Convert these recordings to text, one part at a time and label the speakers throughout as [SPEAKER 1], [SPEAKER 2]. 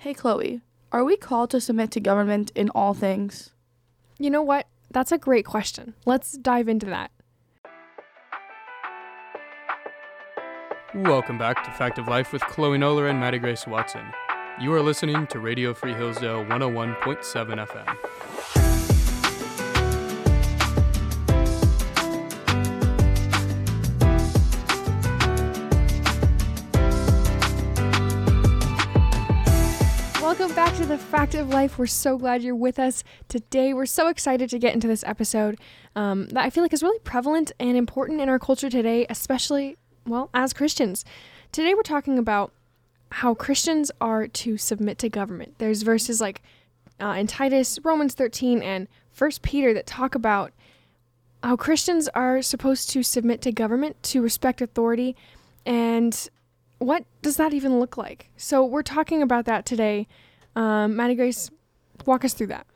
[SPEAKER 1] Hey, Chloe, are we called to submit to government in all things?
[SPEAKER 2] You know what? That's a great question. Let's dive into that.
[SPEAKER 3] Welcome back to Fact of Life with Chloe Noller and Maddie Grace Watson. You are listening to Radio Free Hillsdale 101.7 FM.
[SPEAKER 2] To the Fact of Life. We're so glad you're with us today. We're so excited to get into this episode um, that I feel like is really prevalent and important in our culture today, especially, well, as Christians. Today we're talking about how Christians are to submit to government. There's verses like uh, in Titus, Romans 13, and First Peter that talk about how Christians are supposed to submit to government, to respect authority, and what does that even look like? So we're talking about that today. Um, Maddie Grace, walk us through that.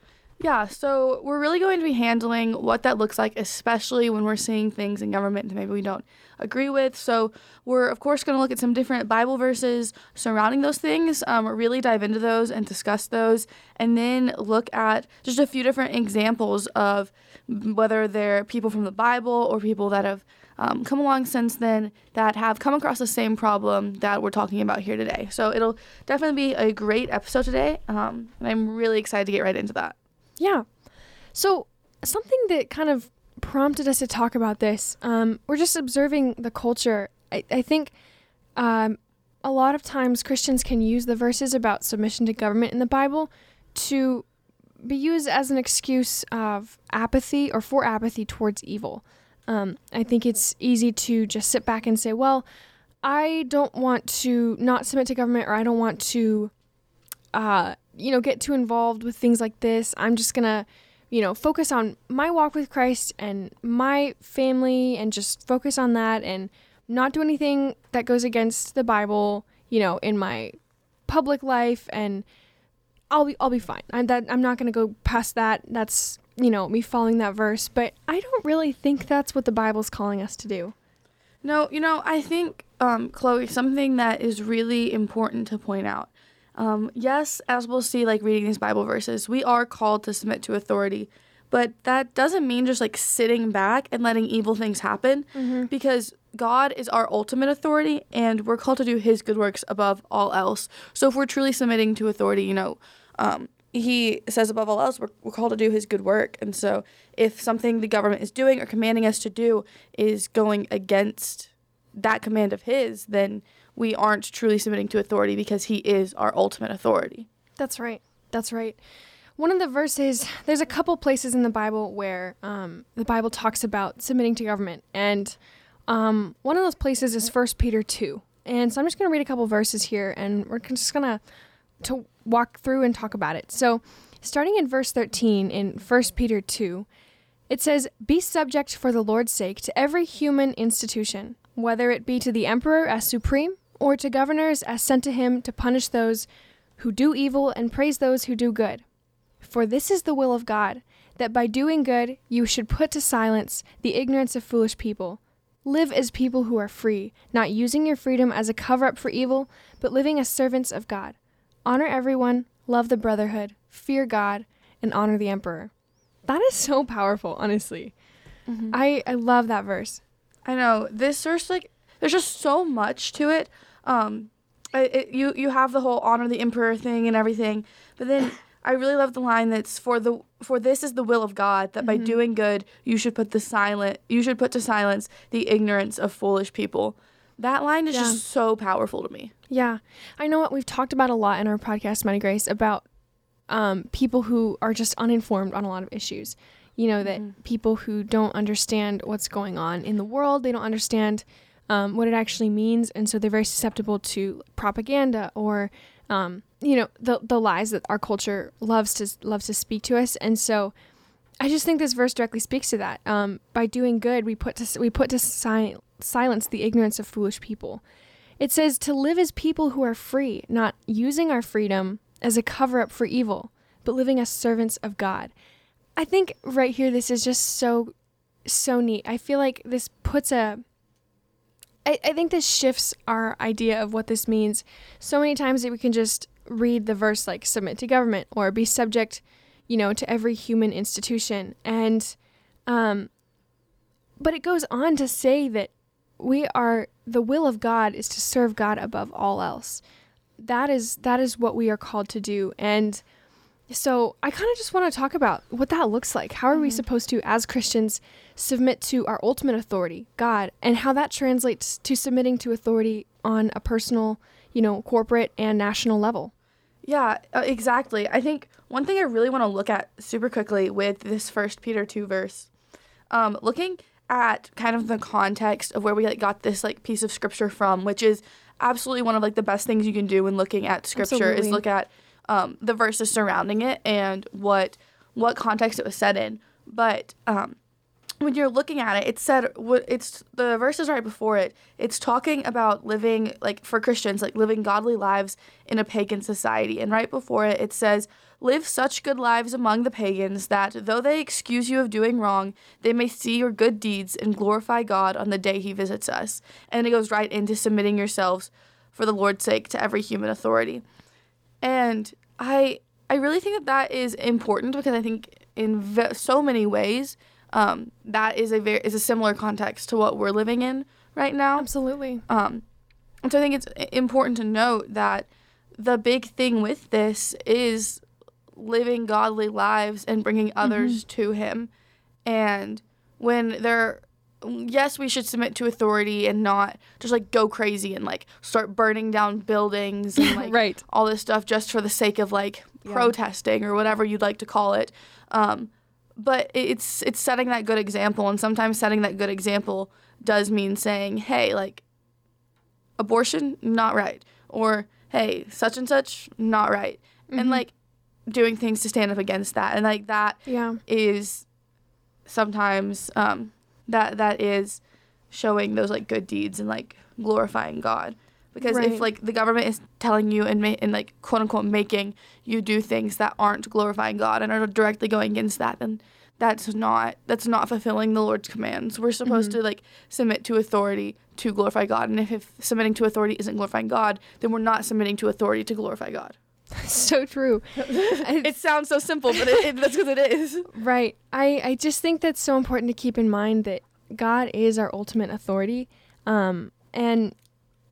[SPEAKER 1] Yeah, so we're really going to be handling what that looks like, especially when we're seeing things in government that maybe we don't agree with. So we're, of course, going to look at some different Bible verses surrounding those things, um, really dive into those and discuss those, and then look at just a few different examples of whether they're people from the Bible or people that have um, come along since then that have come across the same problem that we're talking about here today. So it'll definitely be a great episode today, um, and I'm really excited to get right into that.
[SPEAKER 2] Yeah. So something that kind of prompted us to talk about this, um, we're just observing the culture. I, I think um, a lot of times Christians can use the verses about submission to government in the Bible to be used as an excuse of apathy or for apathy towards evil. Um, I think it's easy to just sit back and say, well, I don't want to not submit to government or I don't want to, uh, you know, get too involved with things like this. I'm just going to, you know, focus on my walk with Christ and my family and just focus on that and not do anything that goes against the Bible, you know, in my public life and I'll be I'll be fine. I'm that I'm not going to go past that. That's, you know, me following that verse, but I don't really think that's what the Bible's calling us to do.
[SPEAKER 1] No, you know, I think, um, Chloe, something that is really important to point out. Um, yes, as we'll see, like reading these Bible verses, we are called to submit to authority, but that doesn't mean just like sitting back and letting evil things happen because God is our ultimate authority and we're called to do his good works above all else. So if we're truly submitting to authority, you know, um, he says above all else, we're, we're called to do his good work. And so if something the government is doing or commanding us to do is going against that command of his, then we aren't truly submitting to authority because he is our ultimate authority.
[SPEAKER 2] That's right. That's right. One of the verses, there's a couple places in the Bible where um, the Bible talks about submitting to government. And um, one of those places is 1 Peter 2. And so I'm just going to read a couple verses here and we're just going to to walk through and talk about it. So, starting in verse 13 in 1 Peter 2, it says, Be subject for the Lord's sake to every human institution, whether it be to the emperor as supreme, or to governors as sent to him to punish those who do evil and praise those who do good. For this is the will of God, that by doing good you should put to silence the ignorance of foolish people. Live as people who are free, not using your freedom as a cover up for evil, but living as servants of God. Honor everyone, love the brotherhood, fear God, and honor the emperor. That is so powerful, honestly. Mm-hmm. I, I love that verse.
[SPEAKER 1] I know this verse like there's just so much to it. Um, it, you you have the whole honor the emperor thing and everything, but then I really love the line that's for the for this is the will of God that by doing good you should put the silent you should put to silence the ignorance of foolish people. That line is
[SPEAKER 2] Yeah.
[SPEAKER 1] just so powerful to me.
[SPEAKER 2] Yeah, I know what we've talked about a lot in our podcast, Maddie Grace, about um, people who are just uninformed on a lot of issues. You know, that people who don't understand what's going on in the world, they don't understand um, what it actually means, and so they're very susceptible to propaganda or, um, you know, the the lies that our culture loves to loves to speak to us. And so, I just think this verse directly speaks to that. Um, by doing good, we put to we put to si- silence the ignorance of foolish people. It says to live as people who are free, not using our freedom as a cover up for evil, but living as servants of God. I think right here, this is just so, so neat. I feel like this puts a. I, I think this shifts our idea of what this means so many times that we can just read the verse like submit to government or be subject, you know, to every human institution. And, um, but it goes on to say that we are the will of God is to serve God above all else. That is that is what we are called to do. And so I kind of just want to talk about what that looks like. How are we supposed to, as Christians, submit to our ultimate authority, God, and how that translates to submitting to authority on a personal, you know, corporate and national level?
[SPEAKER 1] Yeah, uh, exactly. I think one thing I really want to look at super quickly with this first Peter 2 verse, um, looking at kind of the context of where we like got this like piece of scripture from, which is absolutely one of like the best things you can do when looking at scripture
[SPEAKER 2] Absolutely.
[SPEAKER 1] is look at um, the verses surrounding it and what what context it was set in. But um, when you're looking at it, it said it's the verses right before it. It's talking about living like for Christians, like living godly lives in a pagan society. And right before it, it says, "Live such good lives among the pagans that though they excuse you of doing wrong, they may see your good deeds and glorify God on the day He visits us." And it goes right into submitting yourselves for the Lord's sake to every human authority. And I I really think that that is important because I think in ve- so many ways um, that is a very is a similar context to what we're living in right now.
[SPEAKER 2] Absolutely.
[SPEAKER 1] Um, and so I think it's important to note that the big thing with this is living godly lives and bringing others to Him. And when they're, yes, we should submit to authority and not just like go crazy and like start burning down buildings and like
[SPEAKER 2] Right.
[SPEAKER 1] all this stuff just for the sake of like
[SPEAKER 2] Yeah.
[SPEAKER 1] protesting or whatever you'd like to call it. Um, but it's it's setting that good example, and sometimes setting that good example does mean saying, "Hey, like abortion, not right," or "Hey, such and such, not right," and like doing things to stand up against that, and like that
[SPEAKER 2] Yeah.
[SPEAKER 1] is sometimes um, that that is showing those like good deeds and like glorifying God. Because
[SPEAKER 2] Right.
[SPEAKER 1] if like the government is telling you and, ma- and like quote unquote making you do things that aren't glorifying God and are directly going against that, then that's not that's not fulfilling the Lord's commands. We're supposed mm-hmm. to like submit to authority to glorify God, and if, if submitting to authority isn't glorifying God, then we're not submitting to authority to glorify God.
[SPEAKER 2] so true.
[SPEAKER 1] It sounds so simple, but it, it, that's because it is.
[SPEAKER 2] Right. I, I just think that's so important to keep in mind that God is our ultimate authority. Um, and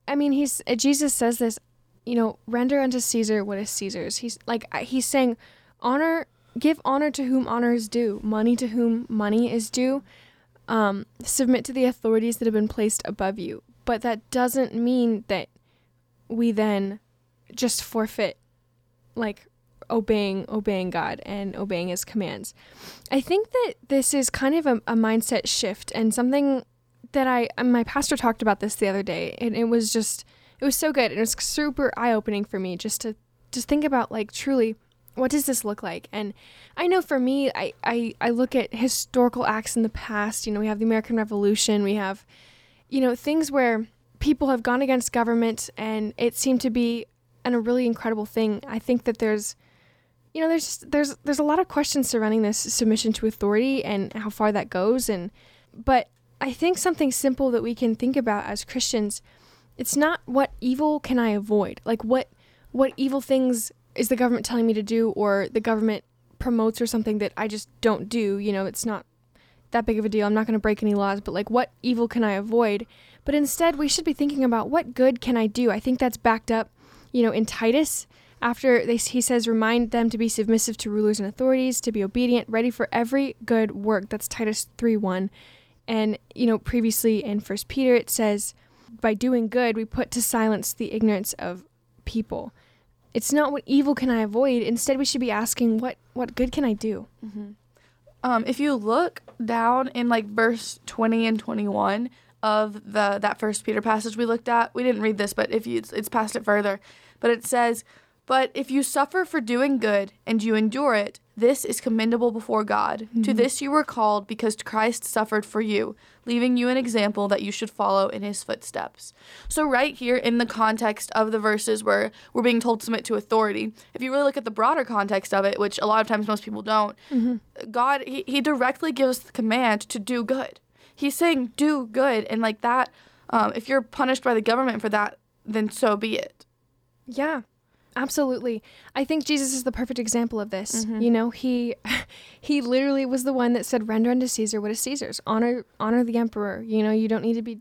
[SPEAKER 2] I mean, he's uh, Jesus says this, you know, render unto Caesar what is Caesar's. He's like he's saying, honor, give honor to whom honor is due, money to whom money is due. Um, submit to the authorities that have been placed above you. But that doesn't mean that we then just forfeit like obeying obeying God and obeying his commands. I think that this is kind of a, a mindset shift and something that I my pastor talked about this the other day and it was just it was so good. And it was super eye opening for me just to just think about like truly what does this look like? And I know for me, I, I, I look at historical acts in the past. You know, we have the American Revolution, we have, you know, things where people have gone against government and it seemed to be an, a really incredible thing. I think that there's, you know, there's there's there's a lot of questions surrounding this submission to authority and how far that goes. And but I think something simple that we can think about as Christians, it's not what evil can I avoid, like what what evil things is the government telling me to do or the government promotes or something that I just don't do. You know, it's not that big of a deal. I'm not going to break any laws, but like what evil can I avoid? But instead, we should be thinking about what good can I do? I think that's backed up, you know, in Titus. After they, he says, remind them to be submissive to rulers and authorities, to be obedient, ready for every good work. That's Titus 3 1. And, you know, previously in First Peter, it says, by doing good, we put to silence the ignorance of people. It's not what evil can I avoid. Instead, we should be asking, what, what good can I do?
[SPEAKER 1] Um, if you look down in like verse 20 and 21 of the that first Peter passage we looked at, we didn't read this, but if you it's, it's past it further, but it says, "But if you suffer for doing good and you endure it, this is commendable before God. To mm-hmm. this you were called because Christ suffered for you, leaving you an example that you should follow in his footsteps." So right here in the context of the verses where we're being told to submit to authority, if you really look at the broader context of it, which a lot of times most people don't, mm-hmm. God, he, he directly gives the command to do good. He's saying, do good. And like that, um, if you're punished by the government for that, then so be it.
[SPEAKER 2] Yeah. Absolutely. I think Jesus is the perfect example of this.
[SPEAKER 1] Mhm.
[SPEAKER 2] You know, he he literally was the one that said render unto Caesar what is Caesar's. Honor honor the emperor. You know, you don't need to be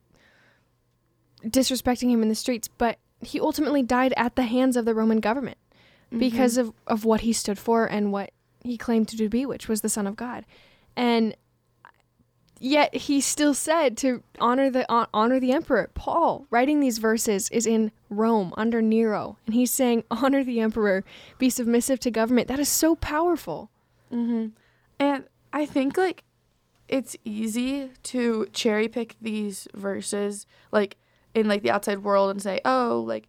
[SPEAKER 2] disrespecting him in the streets, but he ultimately died at the hands of the Roman government because of, of what he stood for and what he claimed to be, which was the Son of God. And yet he still said to honor the hon- honor the emperor. Paul, writing these verses, is in Rome under Nero, and he's saying, "Honor the emperor, be submissive to government." That is so powerful.
[SPEAKER 1] Mm-hmm. And I think like it's easy to cherry pick these verses like in like the outside world and say, oh, like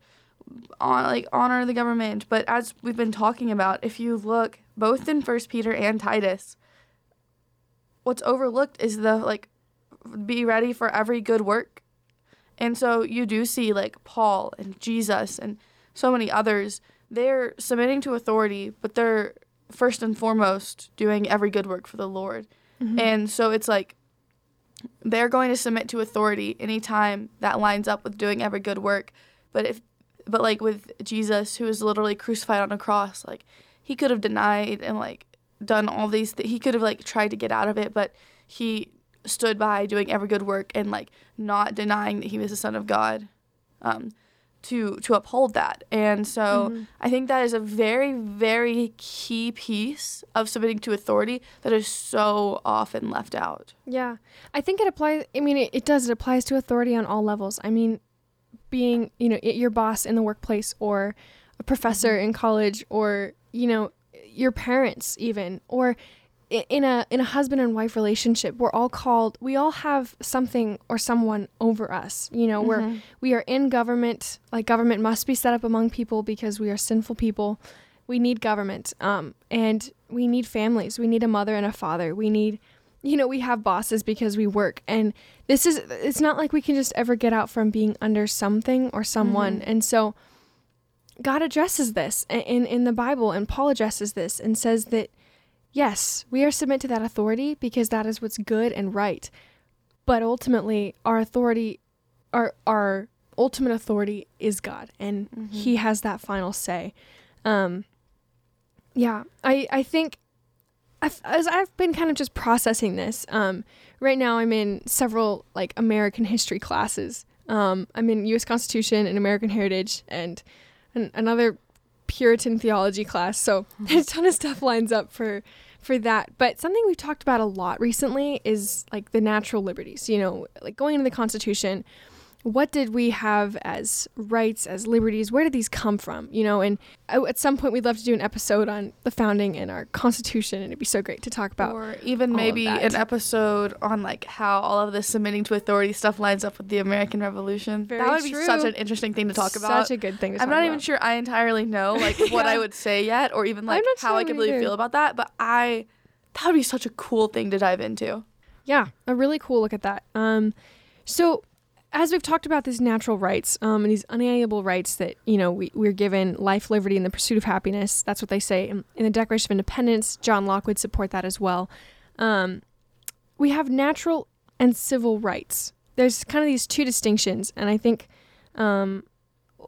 [SPEAKER 1] on like honor the government. But as we've been talking about, if you look both in First Peter and Titus, what's overlooked is the like be ready for every good work. And so you do see like Paul and Jesus and so many others, they're submitting to authority, but they're first and foremost doing every good work for the Lord. Mm-hmm. And so it's like they're going to submit to authority anytime that lines up with doing every good work. But if but like with Jesus who was literally crucified on a cross, like he could have denied and like done all these th- he could have like tried to get out of it, but he stood by doing every good work and like not denying that he was the son of God. Um to to uphold that. And so
[SPEAKER 2] Mhm.
[SPEAKER 1] I think that is a very, very key piece of submitting to authority that is so often left out.
[SPEAKER 2] Yeah, I think it applies. I mean, it, it does. It applies to authority on all levels. I mean, being you know your boss in the workplace, or a professor in college, or you know your parents even, or in a in a husband and wife relationship. We're all called. We all have something or someone over us. You know, we're
[SPEAKER 1] Mhm.
[SPEAKER 2] we are in government. Like government must be set up among people because we are sinful people. We need government. Um, and we need families. We need a mother and a father. We need, you know, we have bosses because we work. And this is, it's not like we can just ever get out from being under something or someone.
[SPEAKER 1] Mhm.
[SPEAKER 2] And so God addresses this in, in the Bible, and Paul addresses this and says that, yes, we are submit to that authority because that is what's good and right. But ultimately, our authority, our, our ultimate authority is God, and
[SPEAKER 1] Mhm.
[SPEAKER 2] He has that final say. Um, yeah, I, I think I've, as I've been kind of just processing this, um, right now I'm in several like American history classes. Um, I'm in U.S. Constitution and American Heritage and an, another Puritan theology class. So mm-hmm. a ton of stuff lines up for for that. But something we've talked about a lot recently is like the natural liberties. You know, like going into the Constitution, what did we have as rights, as liberties? Where did these come from? You know, and at some point we'd love to do an episode on the founding and our Constitution, and it'd be so great to talk about.
[SPEAKER 1] or even maybe an episode on like how all of this submitting to authority stuff lines up with the American Revolution.
[SPEAKER 2] Very
[SPEAKER 1] that would be such an interesting thing to talk about.
[SPEAKER 2] Such a good thing to
[SPEAKER 1] I'm not even sure I entirely know like what I would say yet, or even like how I
[SPEAKER 2] sure
[SPEAKER 1] completely
[SPEAKER 2] either.
[SPEAKER 1] feel about that. But I, that would be such a cool thing to dive into.
[SPEAKER 2] Yeah, a really cool look at that. Um, so as we've talked about these natural rights um, and these unalienable rights that you know we, we're given life, liberty, and the pursuit of happiness. That's what they say in, in the Declaration of Independence. John Locke would support that as well. Um, we have natural and civil rights. There's kind of these two distinctions, and I think um,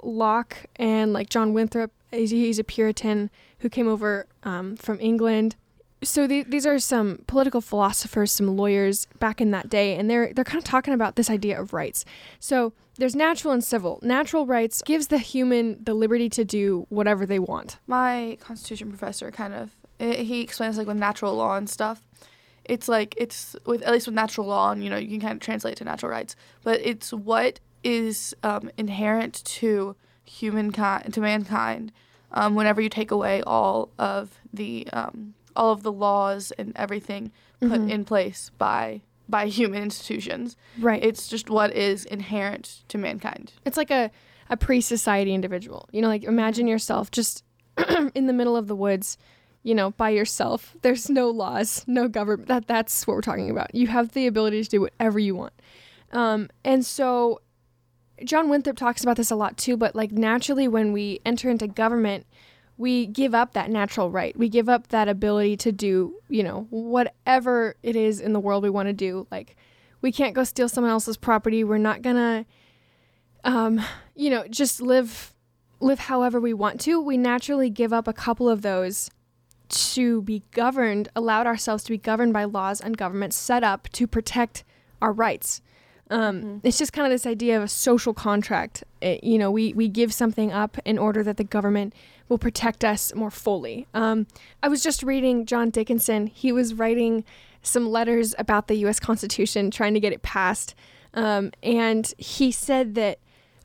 [SPEAKER 2] Locke and like John Winthrop, he's, he's a Puritan who came over um, from England so the, these are some political philosophers, some lawyers back in that day, and they're they're kind of talking about this idea of rights. So there's natural and civil. Natural rights gives the human the liberty to do whatever they want.
[SPEAKER 1] my constitution professor kind of eh, he explains like with natural law and stuff it's like it's with at least with natural law and you know you can kind of translate it to natural rights but it's what is um, inherent to humankind to mankind um, whenever you take away all of the um, all of the laws and everything put
[SPEAKER 2] Mhm.
[SPEAKER 1] in place by by human institutions
[SPEAKER 2] Right.
[SPEAKER 1] it's just what is inherent to mankind
[SPEAKER 2] It's like a, a pre society individual. You know, like imagine yourself just in the middle of the woods, you know, by yourself. There's no laws, no government. That that's what we're talking about. You have the ability to do whatever you want. Um, and so John Winthrop talks about this a lot too, but like naturally when we enter into government, we give up that natural right. We give up that ability to do, you know, whatever it is in the world we want to do. Like we can't go steal someone else's property. We're not gonna um, you know, just live live however we want to, we naturally give up a couple of those to be governed, allowed ourselves to be governed by laws and governments set up to protect our rights. Um, mm-hmm. It's just kind of this idea of a social contract. It, you know, we, we give something up in order that the government will protect us more fully. Um, I was just reading John Dickinson. He was writing some letters about the U.S. Constitution, trying to get it passed. Um, and he said that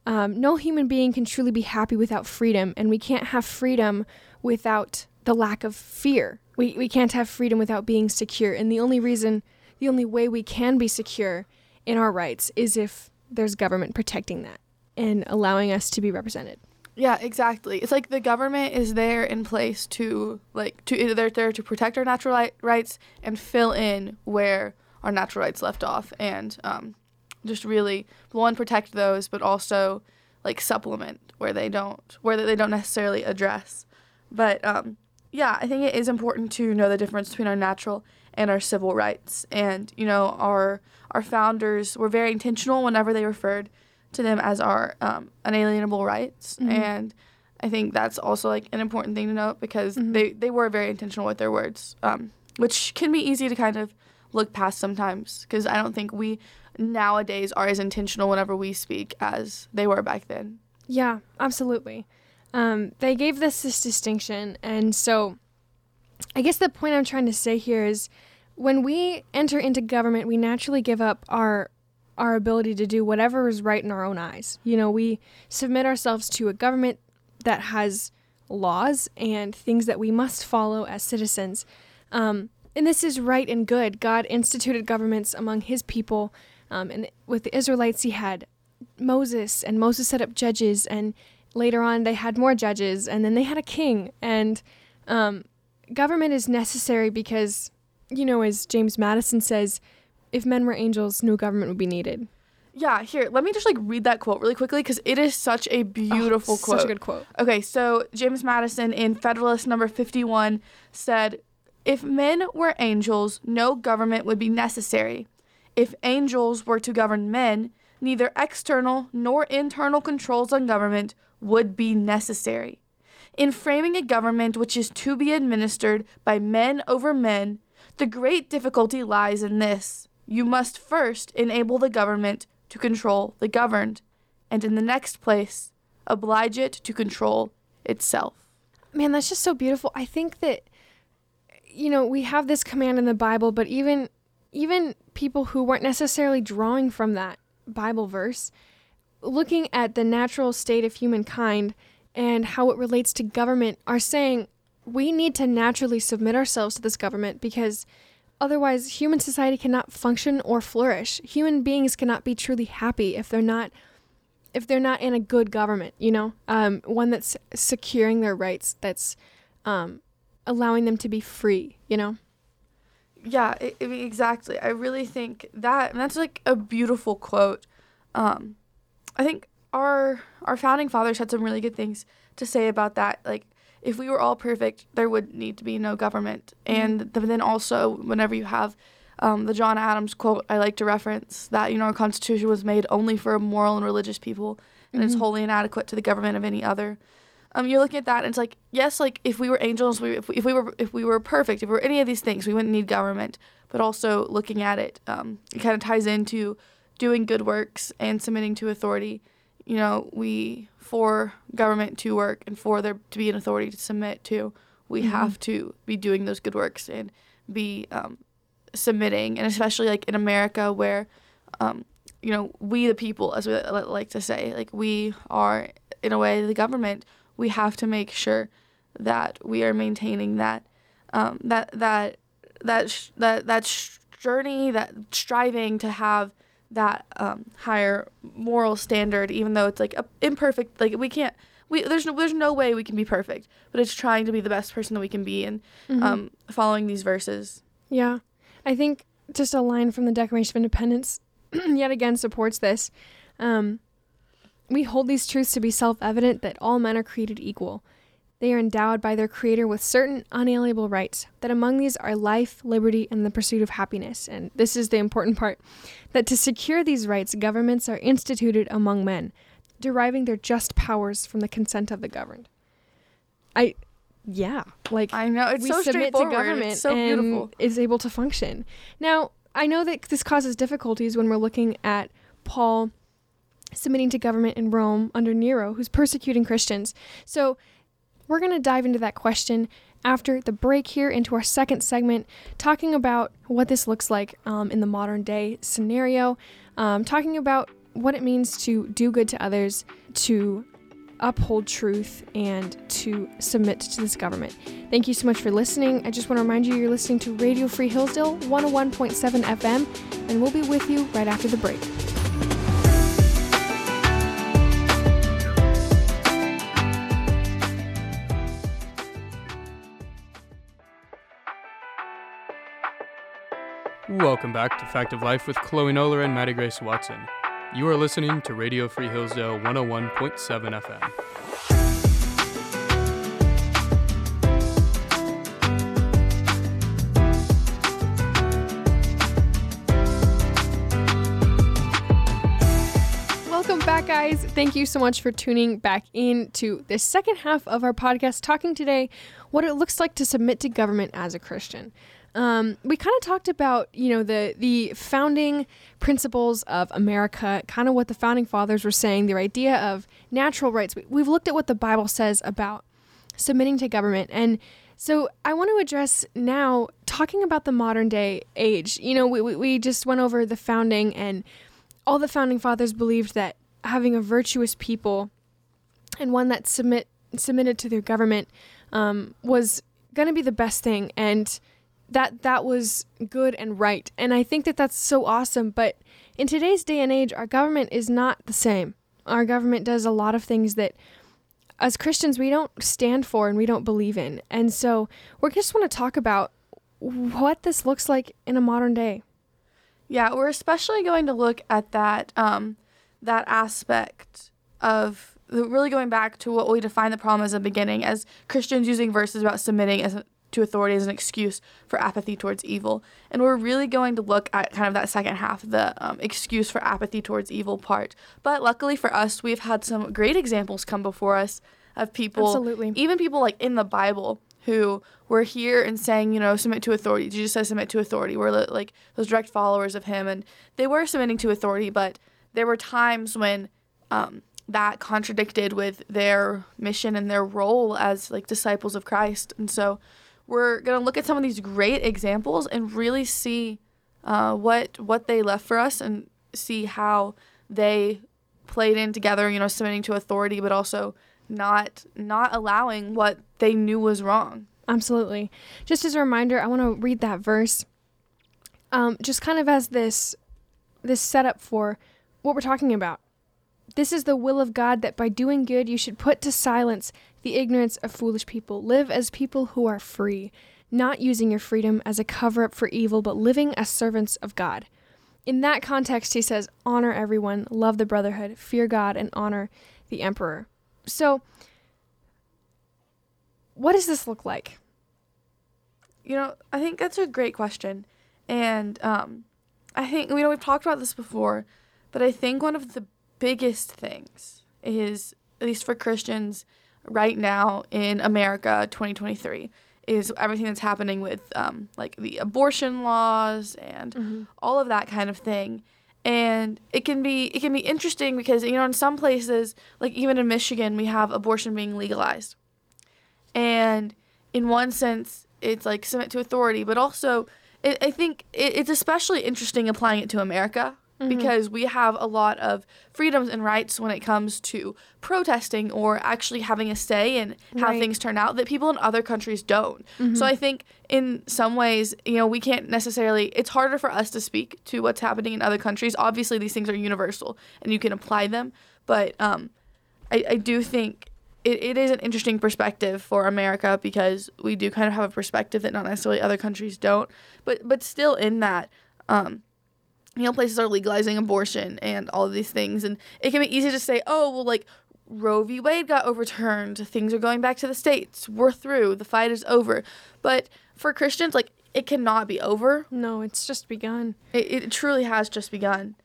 [SPEAKER 2] um, no human being can truly be happy without freedom, and we can't have freedom without the lack of fear. We, we can't have freedom without being secure. And the only reason, the only way we can be secure in our rights is if there's government protecting that and allowing us to be represented.
[SPEAKER 1] Yeah, exactly. It's like the government is there in place to like to they're there to protect our natural rights and fill in where our natural rights left off and um, just really one protect those, but also like supplement where they don't where they don't necessarily address. But um, yeah, I think it is important to know the difference between our natural and our civil rights. And you know, our our founders were very intentional whenever they referred to them as our um, unalienable rights. Mm-hmm. And I think that's also like an important thing to note because mm-hmm. they, they were very intentional with their words, um, which can be easy to kind of look past sometimes because I don't think we nowadays are as intentional whenever we speak as they were back then.
[SPEAKER 2] Yeah, absolutely. Um, they gave this this distinction, and so I guess the point I'm trying to say here is when we enter into government, we naturally give up our our ability to do whatever is right in our own eyes. You know, we submit ourselves to a government that has laws and things that we must follow as citizens. Um, and this is right and good. God instituted governments among his people. Um, and with the Israelites, he had Moses, and Moses set up judges, and later on they had more judges, and then they had a king. And um, government is necessary because, you know, as James Madison says, if men were angels, no government would be needed.
[SPEAKER 1] Yeah, here, let me just like read that quote really quickly because it is such a oh, beautiful oh, quote.
[SPEAKER 2] Such a good quote.
[SPEAKER 1] Okay, so James Madison in Federalist number 51 said, If men were angels, no government would be necessary. If angels were to govern men, neither external nor internal controls on government would be necessary. In framing a government which is to be administered by men over men, the great difficulty lies in this you must first enable the government to control the governed, and in the next place, oblige it to control itself.
[SPEAKER 2] Man, that's just so beautiful. I think that you know, we have this command in the Bible, but even even people who weren't necessarily drawing from that Bible verse, looking at the natural state of humankind and how it relates to government are saying we need to naturally submit ourselves to this government because Otherwise, human society cannot function or flourish. Human beings cannot be truly happy if they're not if they're not in a good government, you know, um, one that's securing their rights, that's um, allowing them to be free, you know.
[SPEAKER 1] Yeah, I, I mean, exactly. I really think that that's like a beautiful quote. Um, I think our our founding fathers had some really good things to say about that. Like if we were all perfect, there would need to be no government. Mm-hmm. And then also, whenever you have um, the John Adams quote, I like to reference that you know our Constitution was made only for moral and religious people, and mm-hmm. is wholly inadequate to the government of any other. Um, you're looking at that, and it's like yes, like if we were angels, we, if, we, if we were if we were perfect, if we were any of these things, we wouldn't need government. But also looking at it, um, it kind of ties into doing good works and submitting to authority. You know, we for government to work and for there to be an authority to submit to, we mm-hmm. have to be doing those good works and be um, submitting. And especially like in America, where, um, you know, we the people, as we like to say, like we are in a way the government. We have to make sure that we are maintaining that um, that that that sh- that that sh- journey, that striving to have that um, higher moral standard, even though it's like a, imperfect. Like we can't. We, there's no there's no way we can be perfect, but it's trying to be the best person that we can be and mm-hmm. um, following these verses.
[SPEAKER 2] Yeah, I think just a line from the Declaration of Independence yet again supports this. Um, we hold these truths to be self evident that all men are created equal, they are endowed by their Creator with certain unalienable rights, that among these are life, liberty, and the pursuit of happiness. And this is the important part that to secure these rights, governments are instituted among men, deriving their just powers from the consent of the governed. I, yeah, like
[SPEAKER 1] I know it's
[SPEAKER 2] we
[SPEAKER 1] so
[SPEAKER 2] submit to
[SPEAKER 1] straightforward.
[SPEAKER 2] government
[SPEAKER 1] it's so
[SPEAKER 2] and
[SPEAKER 1] beautiful.
[SPEAKER 2] is able to function. Now, I know that this causes difficulties when we're looking at Paul submitting to government in Rome under Nero, who's persecuting Christians. So, we're going to dive into that question after the break here into our second segment, talking about what this looks like um, in the modern day scenario, um, talking about what it means to do good to others, to uphold truth, and to submit to this government. Thank you so much for listening. I just want to remind you you're listening to Radio Free Hillsdale 101.7 FM, and we'll be with you right after the break.
[SPEAKER 3] Welcome back to Fact of Life with Chloe Noller and Maddie Grace Watson. You are listening to Radio Free Hillsdale 101.7 FM.
[SPEAKER 2] Welcome back, guys. Thank you so much for tuning back in to the second half of our podcast, talking today what it looks like to submit to government as a Christian. Um, we kind of talked about, you know, the the founding principles of America, kind of what the founding fathers were saying, their idea of natural rights. We, we've looked at what the Bible says about submitting to government, and so I want to address now talking about the modern day age. You know, we, we, we just went over the founding and all the founding fathers believed that having a virtuous people and one that submit submitted to their government um, was going to be the best thing and that that was good and right. And i think that that's so awesome. But in today's day and age our government is not the same. Our government does a lot of things that as christians we don't stand for and we don't believe in. And so we just want to talk about what this looks like in a modern day.
[SPEAKER 1] Yeah, we're especially going to look at that um, that aspect of really going back to what we define the problem as a beginning, as Christians using verses about submitting as a, to authority as an excuse for apathy towards evil, and we're really going to look at kind of that second half, the um, excuse for apathy towards evil part. But luckily for us, we've had some great examples come before us of people,
[SPEAKER 2] Absolutely.
[SPEAKER 1] even people like in the Bible who were here and saying, you know, submit to authority. Jesus says submit to authority. We're like those direct followers of him, and they were submitting to authority, but there were times when um, that contradicted with their mission and their role as like disciples of Christ. And so we're gonna look at some of these great examples and really see uh, what what they left for us and see how they played in together. You know, submitting to authority, but also not not allowing what they knew was wrong.
[SPEAKER 2] Absolutely. Just as a reminder, I want to read that verse, um, just kind of as this this setup for what we're talking about. This is the will of God that by doing good you should put to silence the ignorance of foolish people. Live as people who are free, not using your freedom as a cover up for evil, but living as servants of God. In that context, he says, honor everyone, love the brotherhood, fear God, and honor the emperor. So, what does this look like?
[SPEAKER 1] You know, I think that's a great question. And um, I think, you know, we've talked about this before, but I think one of the biggest things is, at least for Christians right now in America 2023, is everything that's happening with um, like the abortion laws and all of that kind of thing. And it can be it can be interesting because you know in some places like even in Michigan we have abortion being legalized. And in one sense, it's like submit to authority, but also it, I think it, it's especially interesting applying it to America because we have a lot of freedoms and rights when it comes to protesting or actually having a say in how
[SPEAKER 2] Right.
[SPEAKER 1] things turn out that people in other countries don't. So I think in some ways, you know, we can't necessarily, it's harder for us to speak to what's happening in other countries. Obviously, these things are universal and you can apply them, but um, I, I do think it, it is an interesting perspective for America because we do kind of have a perspective that not necessarily other countries don't. But but still in that, um, you know, places are legalizing abortion and all of these things, and it can be easy to say, oh well, like Roe v. Wade got overturned, things are going back to the states, we're through, the fight is over. But for Christians, like it cannot be over
[SPEAKER 2] No, it's just begun.
[SPEAKER 1] it, it truly has just begun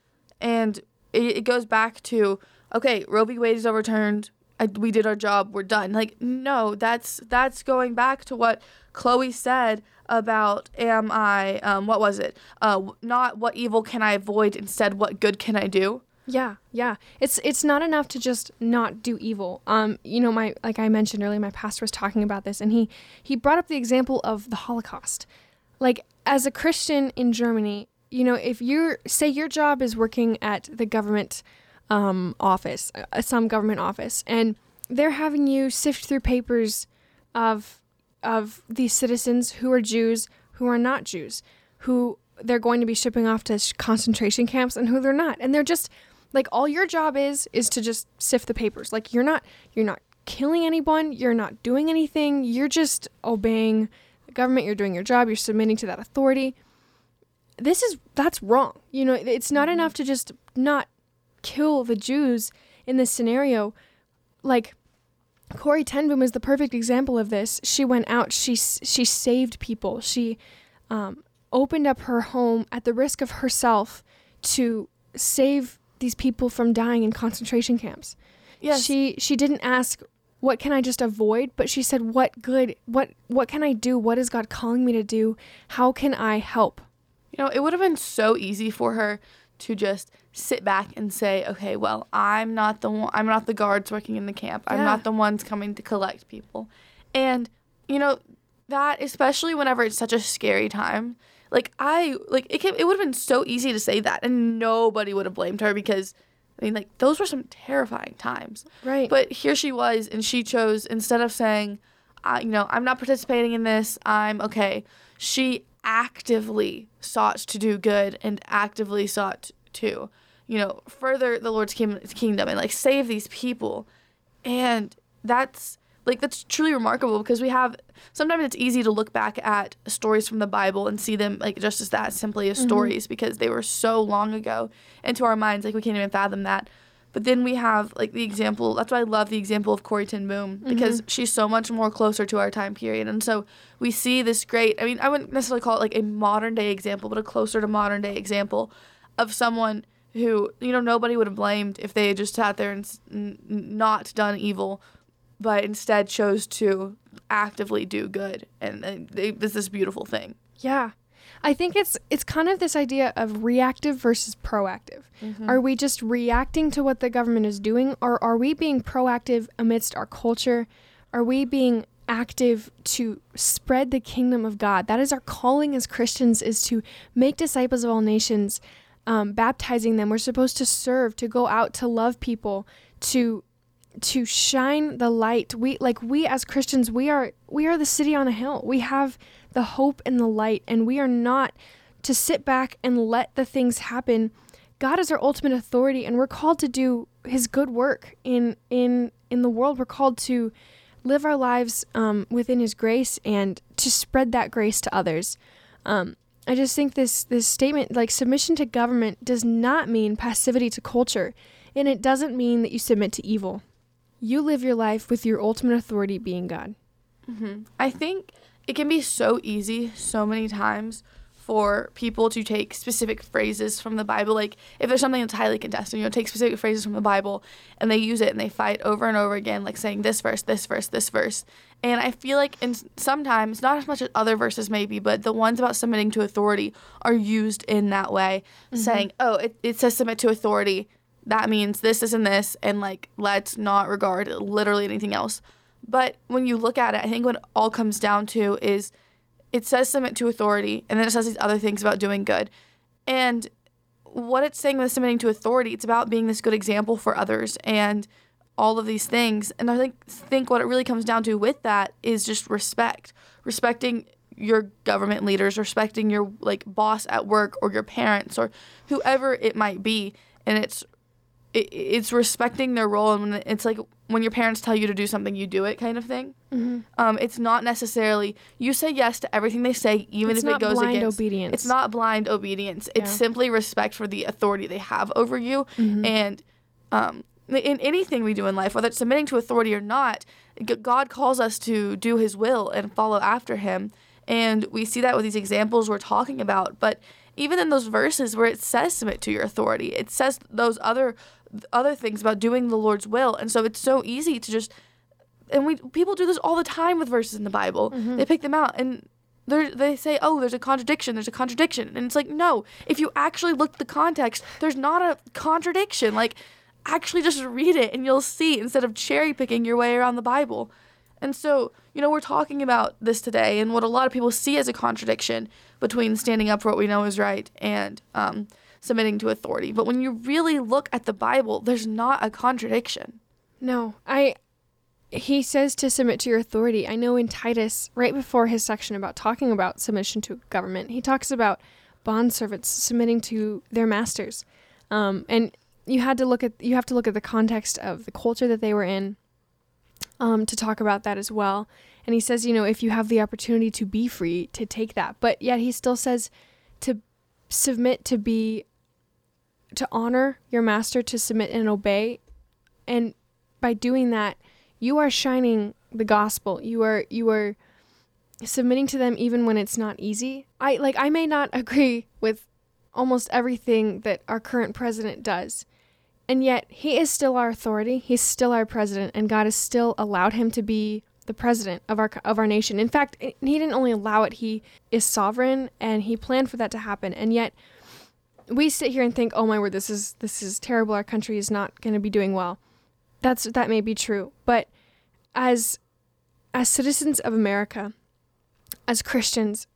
[SPEAKER 1] and it, it goes back to okay, Roe v. Wade is overturned. I, we did our job. We're done. Like no, that's that's going back to what Chloe said about am I um, what was it? Uh, not what evil can I avoid, instead what good can I do?
[SPEAKER 2] Yeah, yeah. It's it's not enough to just not do evil. Um, you know, my like I mentioned earlier, my pastor was talking about this, and he he brought up the example of the Holocaust. Like as a Christian in Germany, you know, if you're say your job is working at the government um, office, uh, some government office, and they're having you sift through papers of of these citizens who are Jews, who are not Jews, who they're going to be shipping off to concentration camps, and who they're not, and they're just like all your job is is to just sift the papers. Like you're not you're not killing anyone, you're not doing anything, you're just obeying the government, you're doing your job, you're submitting to that authority. This is that's wrong. You know, it's not
[SPEAKER 1] Mm-hmm.
[SPEAKER 2] enough to just not kill the Jews in this scenario. Like Corrie ten Boom is the perfect example of this. She went out, she she saved people. She um, opened up her home at the risk of herself to save these people from dying in concentration camps.
[SPEAKER 1] Yes.
[SPEAKER 2] She she didn't ask what can I just avoid, but she said what good what what can I do? What is God calling me to do? How can I help?
[SPEAKER 1] You know, it would have been so easy for her to just sit back and say, "Okay, well, I'm not the one. I'm not the guards working in the camp. I'm not the ones coming to collect people." And you know, that especially whenever it's such a scary time. Like I like it. Can, it would have been so easy to say that, and nobody would have blamed her because, I mean, like those were some terrifying times.
[SPEAKER 2] Right.
[SPEAKER 1] But here she was, and she chose instead of saying, I, you know, I'm not participating in this. I'm okay. She actively sought to do good and actively sought to, you know, further the Lord's kingdom and like save these people. And that's like that's truly remarkable because we have sometimes it's easy to look back at stories from the Bible and see them like just as that simply as mm-hmm. stories because they were so long ago and to our minds like we can't even fathom that. But then we have like the example. That's why I love the example of Corrie ten Boom mm-hmm. because she's so much more closer to our time period, and so we see this great. I mean, I wouldn't necessarily call it like a modern day example, but a closer to modern day example of someone who you know nobody would have blamed if they had just sat there and n- not done evil, but instead chose to actively do good, and, and they, it's this beautiful thing.
[SPEAKER 2] Yeah. I think it's it's kind of this idea of reactive versus proactive. Are we just reacting to what the government is doing or are we being proactive amidst our culture? Are we being active to spread the kingdom of God? That is our calling as Christians is to make disciples of all nations, um, baptizing them. We're supposed to serve, to go out to love people, to to shine the light we like we as christians we are we are the city on a hill we have the hope and the light and we are not to sit back and let the things happen. God is our ultimate authority and we're called to do his good work in in in the world. We're called to live our lives um, within his grace and to spread that grace to others. Um, i just think this this statement like submission to government does not mean passivity to culture and it doesn't mean that you submit to evil. You live your life with your ultimate authority being God.
[SPEAKER 1] I think it can be so easy so many times for people to take specific phrases from the Bible. Like if there's something that's highly contested, you know, take specific phrases from the Bible and they use it and they fight over and over again, like saying this verse, this verse, this verse. And I feel like in sometimes, not as much as other verses maybe, but the ones about submitting to authority are used in that way, mm-hmm. saying, oh, it, it says submit to authority. That means this, this, and this, and like let's not regard literally anything else. But when you look at it, I think what it all comes down to is it says submit to authority, and then it says these other things about doing good. And what it's saying with submitting to authority, it's about being this good example for others and all of these things. And I think think what it really comes down to with that is just respect. Respecting your government leaders, respecting your like boss at work or your parents or whoever it might be. And it's it, it's respecting their role and when it's like when your parents tell you to do something you do it kind of thing. Um, it's not necessarily you say yes to everything they say even
[SPEAKER 2] It's
[SPEAKER 1] if it goes
[SPEAKER 2] blind
[SPEAKER 1] against
[SPEAKER 2] obedience.
[SPEAKER 1] it's not blind obedience. It's simply respect for the authority they have over you and um, in anything we do in life whether it's submitting to authority or not god calls us to do his will and follow after him. And we see that with these examples we're talking about but even in those verses where it says submit to your authority, it says those other other things about doing the Lord's will. And so it's so easy to just and we people do this all the time with verses in the Bible. They pick them out and they they say, "Oh, there's a contradiction. There's a contradiction," and it's like, no. If you actually look at the context, there's not a contradiction. Like, actually, just read it, and you'll see instead of cherry picking your way around the Bible. And so, you know, we're talking about this today, and what a lot of people see as a contradiction between standing up for what we know is right and um, submitting to authority. But when you really look at the Bible, there's not a contradiction.
[SPEAKER 2] No, I. He says to submit to your authority. I know in Titus, right before his section about talking about submission to government, he talks about bond servants submitting to their masters, um, and you had to look at you have to look at the context of the culture that they were in, um, to talk about that as well. And he says, you know, if you have the opportunity to be free, to take that, but yet he still says to submit to be to honor your master, to submit and obey, and by doing that you are shining the gospel. You are you are submitting to them even when it's not easy. I like i may not agree with almost everything that our current president does and yet he is still our authority. He's still our president and god has still allowed him to be the president of our of our nation. In fact he didn't only allow it he is sovereign and he planned for that to happen. And yet we sit here and think oh my word this is this is terrible. Our country is not going to be doing well. That's that may be true. But as as citizens of america as christians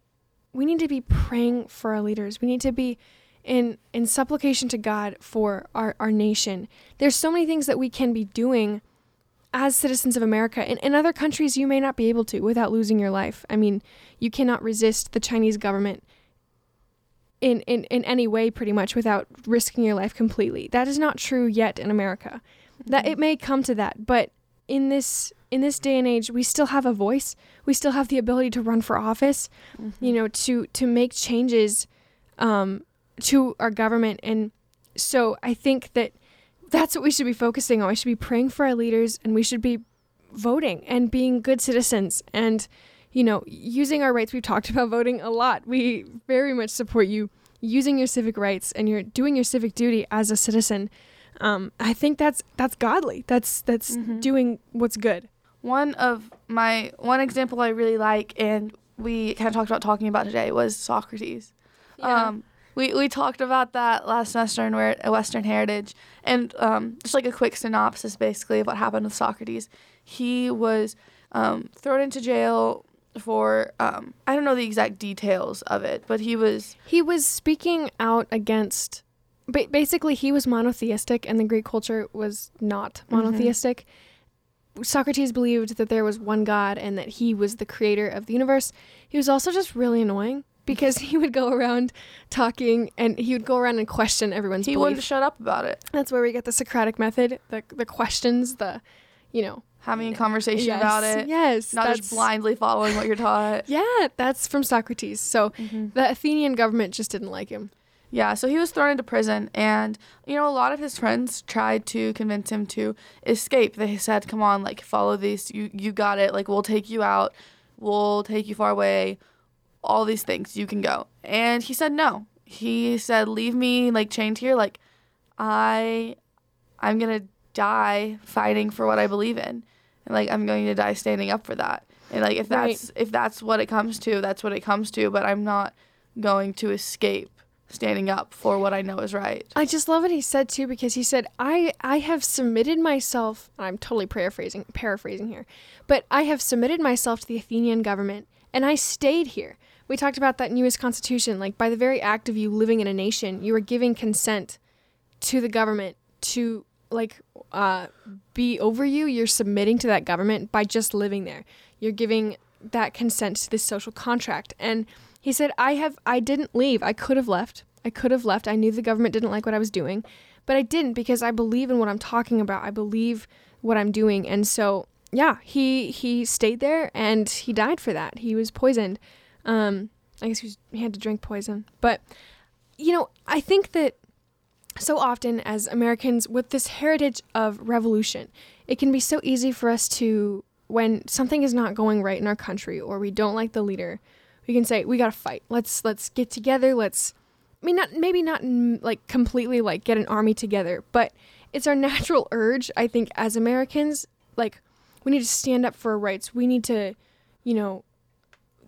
[SPEAKER 2] we need to be praying for our leaders. We need to be in in supplication to god for our our nation. There's so many things that we can be doing as citizens of america. In, in other countries you may not be able to without losing your life. I mean you cannot resist the chinese government in, in, in any way pretty much without risking your life completely. That is not true yet in america. That it may come to that but in this in this day and age we still have a voice. We still have the ability to run for office you know to to make changes um, to our government. And so i think that that's what we should be focusing on. We should be praying for our leaders and we should be voting and being good citizens. And you know using our rights we've talked about voting a lot we very much support you using your civic rights and you're doing your civic duty as a citizen um, I think that's that's godly. That's that's doing what's good.
[SPEAKER 1] One of my one example I really like, and we kind of talked about talking about today, was Socrates. Um, we we talked about that last semester in Western Heritage, and um, just like a quick synopsis, basically of what happened with Socrates. He was um, thrown into jail for um, I don't know the exact details of it, but he was
[SPEAKER 2] He was speaking out against. Ba- basically, he was monotheistic, and the Greek culture was not monotheistic. Socrates believed that there was one God and that he was the creator of the universe. He was also just really annoying because he would go around talking and he would go around and question everyone's
[SPEAKER 1] he
[SPEAKER 2] belief.
[SPEAKER 1] wouldn't shut up about it,
[SPEAKER 2] That's where we get the Socratic method, the the questions, the you know
[SPEAKER 1] having a conversation
[SPEAKER 2] yes,
[SPEAKER 1] about it,
[SPEAKER 2] Yes,
[SPEAKER 1] not just blindly following what you're taught.
[SPEAKER 2] Yeah, that's from Socrates. So
[SPEAKER 1] Mm-hmm.
[SPEAKER 2] the Athenian government just didn't like him.
[SPEAKER 1] Yeah, so he was thrown into prison, and you know, a lot of his friends tried to convince him to escape. They said, "Come on, like follow these. You you got it. Like we'll take you out. We'll take you far away. All these things. You can go." And he said no. He said, "Leave me like chained here. Like I, I'm gonna die fighting for what I believe in, and like I'm going to die standing up for that. And like if
[SPEAKER 2] Right.
[SPEAKER 1] that's if that's what it comes to, that's what it comes to. But I'm not going to escape." standing up for what I know is right.
[SPEAKER 2] I just love what he said too because he said I I have submitted myself I'm totally paraphrasing paraphrasing here but I have submitted myself to the Athenian government and I stayed here. We talked about that in US Constitution like by the very act of you living in a nation you are giving consent to the government to like uh, be over you you're submitting to that government by just living there. You're giving that consent to this social contract. And he said i have i didn't leave. I could have left. I could have left. I knew the government didn't like what i was doing but i didn't because i believe in what i'm talking about. I believe what i'm doing. And so yeah he he stayed there and he died for that. He was poisoned. Um i guess he, was, he had to drink poison. But you know i think that so often as Americans with this heritage of revolution, it can be so easy for us to, when something is not going right in our country or we don't like the leader, we can say we gotta fight. Let's let's get together. Let's I mean, not maybe not like completely like get an army together, but it's our natural urge. I think as Americans, like we need to stand up for our rights. We need to, you know,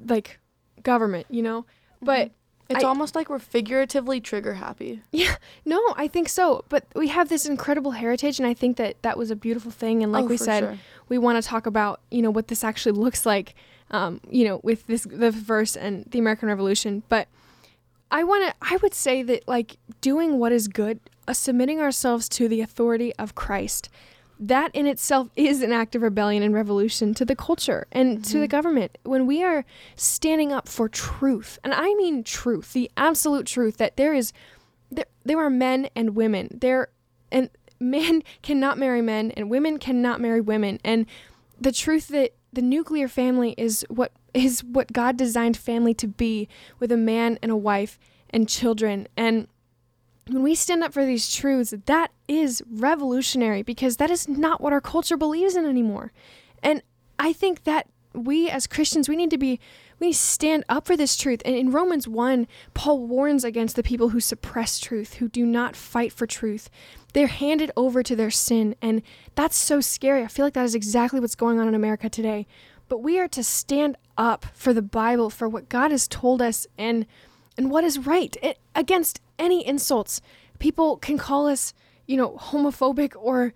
[SPEAKER 2] like government, you know. But mm-hmm.
[SPEAKER 1] It's
[SPEAKER 2] I-
[SPEAKER 1] almost like we're figuratively trigger happy.
[SPEAKER 2] yeah, no, I think so. But we have this incredible heritage, and I think that that was a beautiful thing. And like
[SPEAKER 1] Oh,
[SPEAKER 2] we said,
[SPEAKER 1] sure.
[SPEAKER 2] we want to talk about you know what this actually looks like, um, you know, with this the verse and the American Revolution. But I want to, I would say that like doing what is good, uh, submitting ourselves to the authority of Christ. That in itself is an act of rebellion and revolution to the culture and to the mm-hmm. government. When we are standing up for truth, and I mean truth, the absolute truth that there is there, there are men and women. There and men cannot marry men and women cannot marry women. And the truth that the nuclear family is what is what God designed family to be with a man and a wife and children. And when we stand up for these truths that is revolutionary because that is not what our culture believes in anymore. And i think that we as christians we need to be we need to stand up for this truth. And in romans 1 paul warns against the people who suppress truth who do not fight for truth. They're handed over to their sin and that's so scary. I feel like that is exactly what's going on in america today. But we are to stand up for the bible for what god has told us and and what is right it, against any insults. People can call us, you know, homophobic or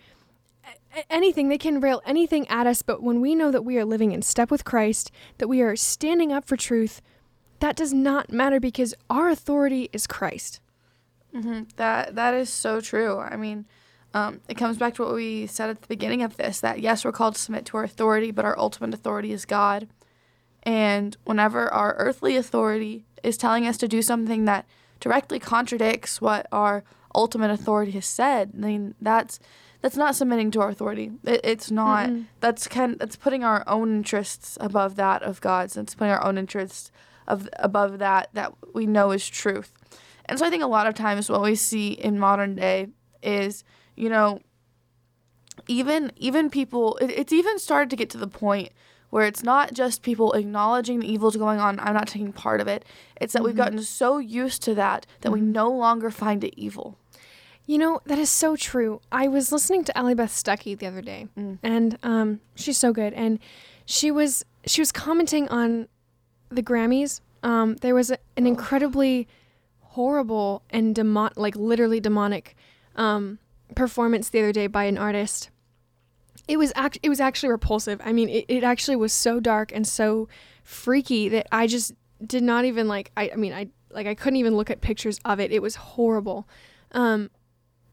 [SPEAKER 2] eh, a- anything. They can rail anything at us, but when we know that we are living in step with Christ, that we are standing up for truth, that does not matter because our authority is Christ. Mm-hmm.
[SPEAKER 1] That that is so true. I mean, um, it comes back to what we said at the beginning of this that yes, we're called to submit to our authority, but our ultimate authority is God. And whenever our earthly authority is telling us to do something that directly contradicts what our ultimate authority has said, I mean that's that's not submitting to our authority. It, it's not. Mm-hmm. That's kind. That's putting our own interests above that of God's. It's putting our own interests of above that that we know is truth. And so I think a lot of times what we see in modern day is, you know, even even people it, it's even started to get to the point where it's not just people acknowledging the evil's going on i'm not taking part of it it's that we've gotten so used to that that we no longer find it evil
[SPEAKER 2] You know, that is so true. I was listening to Allie Beth Stuckey the other day, and um, she's so good. And she was she was commenting on the Grammys. Um, there was a, an incredibly horrible and demon like literally demonic um, performance the other day by an artist. It was act- it was actually repulsive. I mean, it, it actually was so dark and so freaky that I just did not even like. I, I mean, I like I couldn't even look at pictures of it. It was horrible. Um,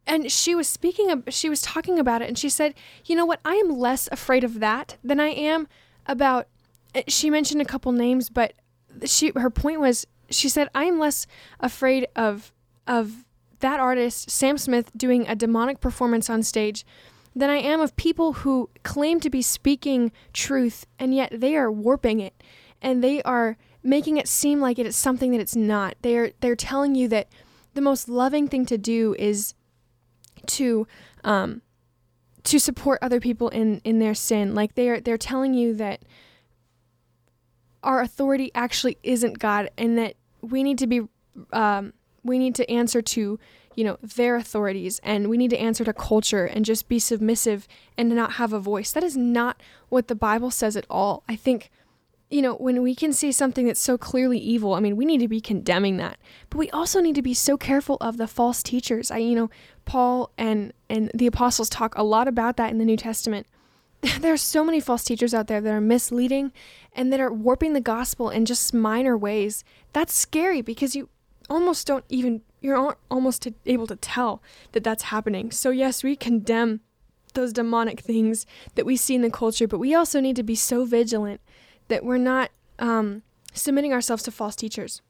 [SPEAKER 2] and she was speaking of, she was talking about it and she said you know what i am less afraid of that than i am about eh, she mentioned a couple names but she her point was she said i am less afraid of of that artist sam smith doing a demonic performance on stage than i am of people who claim to be speaking truth and yet they are warping it and they are making it seem like it is something that it's not. They're they're telling you that the most loving thing to do is to um to support other people in in their sin. Like they're they're telling you that our authority actually isn't god and that we need to be um we need to answer to you know their authorities and we need to answer to culture and just be submissive and not have a voice that is not what the bible says at all i think you know, when we can see something that's so clearly evil, I mean, we need to be condemning that. But we also need to be so careful of the false teachers. I, you know, Paul and and the apostles talk a lot about that in the New Testament. There are so many false teachers out there that are misleading and that are warping the gospel in just minor ways. That's scary because you almost don't even you're almost able to tell that that's happening. So yes, we condemn those demonic things that we see in the culture, but we also need to be so vigilant that we're not um, submitting ourselves to false teachers.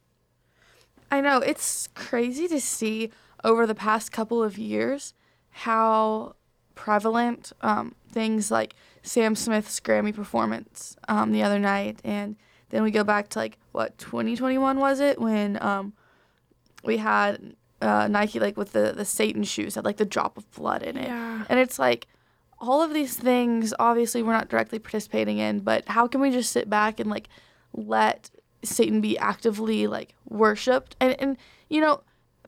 [SPEAKER 1] I know it's crazy to see over the past couple of years how prevalent um, things like Sam Smith's Grammy performance um, the other night, and then we go back to like what 2021 was it when um, we had uh, Nike like with the the Satan shoes had like the drop of blood in it,
[SPEAKER 2] Yeah.
[SPEAKER 1] and it's like all of these things obviously we're not directly participating in, but how can we just sit back and like let Satan be actively like worshipped? And and you know,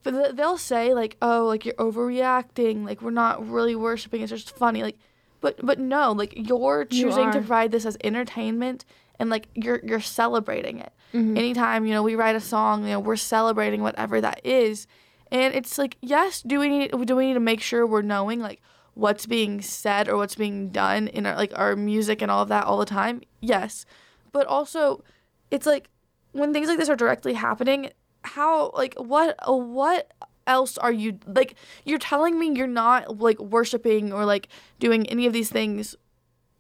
[SPEAKER 1] they'll say like, "Oh, like you're overreacting. Like we're not really worshiping. It's just funny." Like, but but no, like you're
[SPEAKER 2] You
[SPEAKER 1] choosing to
[SPEAKER 2] are.
[SPEAKER 1] provide this as entertainment, and like you're you're celebrating it.
[SPEAKER 2] Mhm.
[SPEAKER 1] Anytime you know we write a song, you know we're celebrating whatever that is, and it's like, yes, do we need do we need to make sure we're knowing like what's being said or what's being done in our like our music and all of that all the time? Yes, but also it's like when things like this are directly happening how like what what else are you like you're telling me you're not like worshiping or like doing any of these things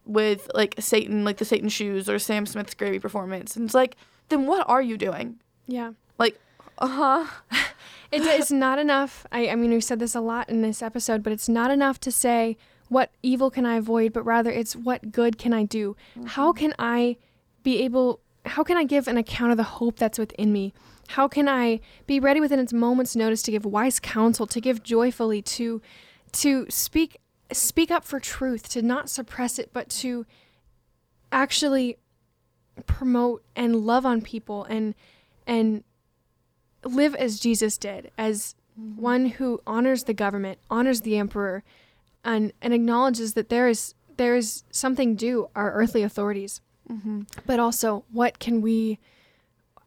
[SPEAKER 1] with like satan like the satan shoes or sam smith's Grammy performance and it's like then what are you doing
[SPEAKER 2] Yeah.
[SPEAKER 1] Like, uh-huh
[SPEAKER 2] It, it's not enough. I, I mean, we said this a lot in this episode, but it's not enough to say what evil can I avoid, but rather it's what good can I do? How can I be able, how can I give an account of the hope that's within me? How can I be ready within its moment's notice to give wise counsel, to give joyfully, to to speak speak up for truth, to not suppress it, but to actually promote and love on people and and live as Jesus did, as one who honors the government, honors the emperor, and and acknowledges that there is there is something due our earthly authorities,
[SPEAKER 1] mm-hmm.
[SPEAKER 2] but also what can we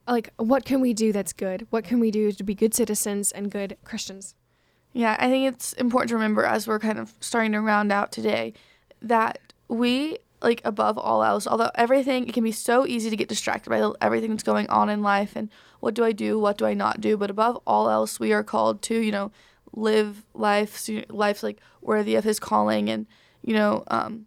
[SPEAKER 2] like what can we do that's good? What can we do to be good citizens and good Christians?
[SPEAKER 1] Yeah, I think it's important to remember as we're kind of starting to round out today that we, like above all else, although everything, it can be so easy to get distracted by everything that's going on in life and what do I do, what do I not do, but above all else, we are called to, you know, live life, so life's like worthy of His calling and, you know, um,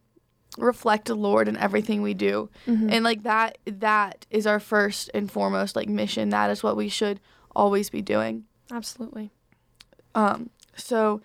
[SPEAKER 1] reflect the Lord in everything we do.
[SPEAKER 2] Mm-hmm.
[SPEAKER 1] And like that, that is our first and foremost like mission. That is what we should always be doing.
[SPEAKER 2] Absolutely.
[SPEAKER 1] Um, so,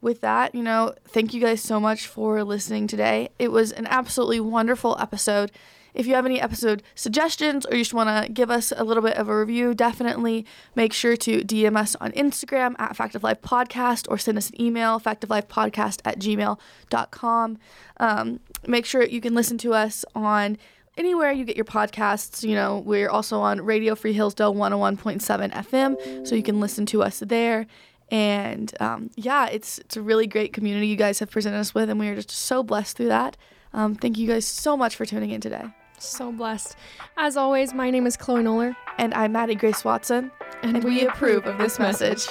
[SPEAKER 1] with that, you know, thank you guys so much for listening today. It was an absolutely wonderful episode. If you have any episode suggestions or you just want to give us a little bit of a review, definitely make sure to DM us on Instagram at Fact of Life Podcast or send us an email, factoflifepodcast at gmail.com. Um, make sure you can listen to us on anywhere you get your podcasts. You know, we're also on Radio Free Hillsdale 101.7 FM, so you can listen to us there. And um, yeah, it's it's a really great community you guys have presented us with, and we are just so blessed through that. Um, thank you guys so much for tuning in today.
[SPEAKER 2] So blessed. As always, my name is Chloe Noller,
[SPEAKER 1] And I'm Maddie Grace Watson, and, we approve of this message.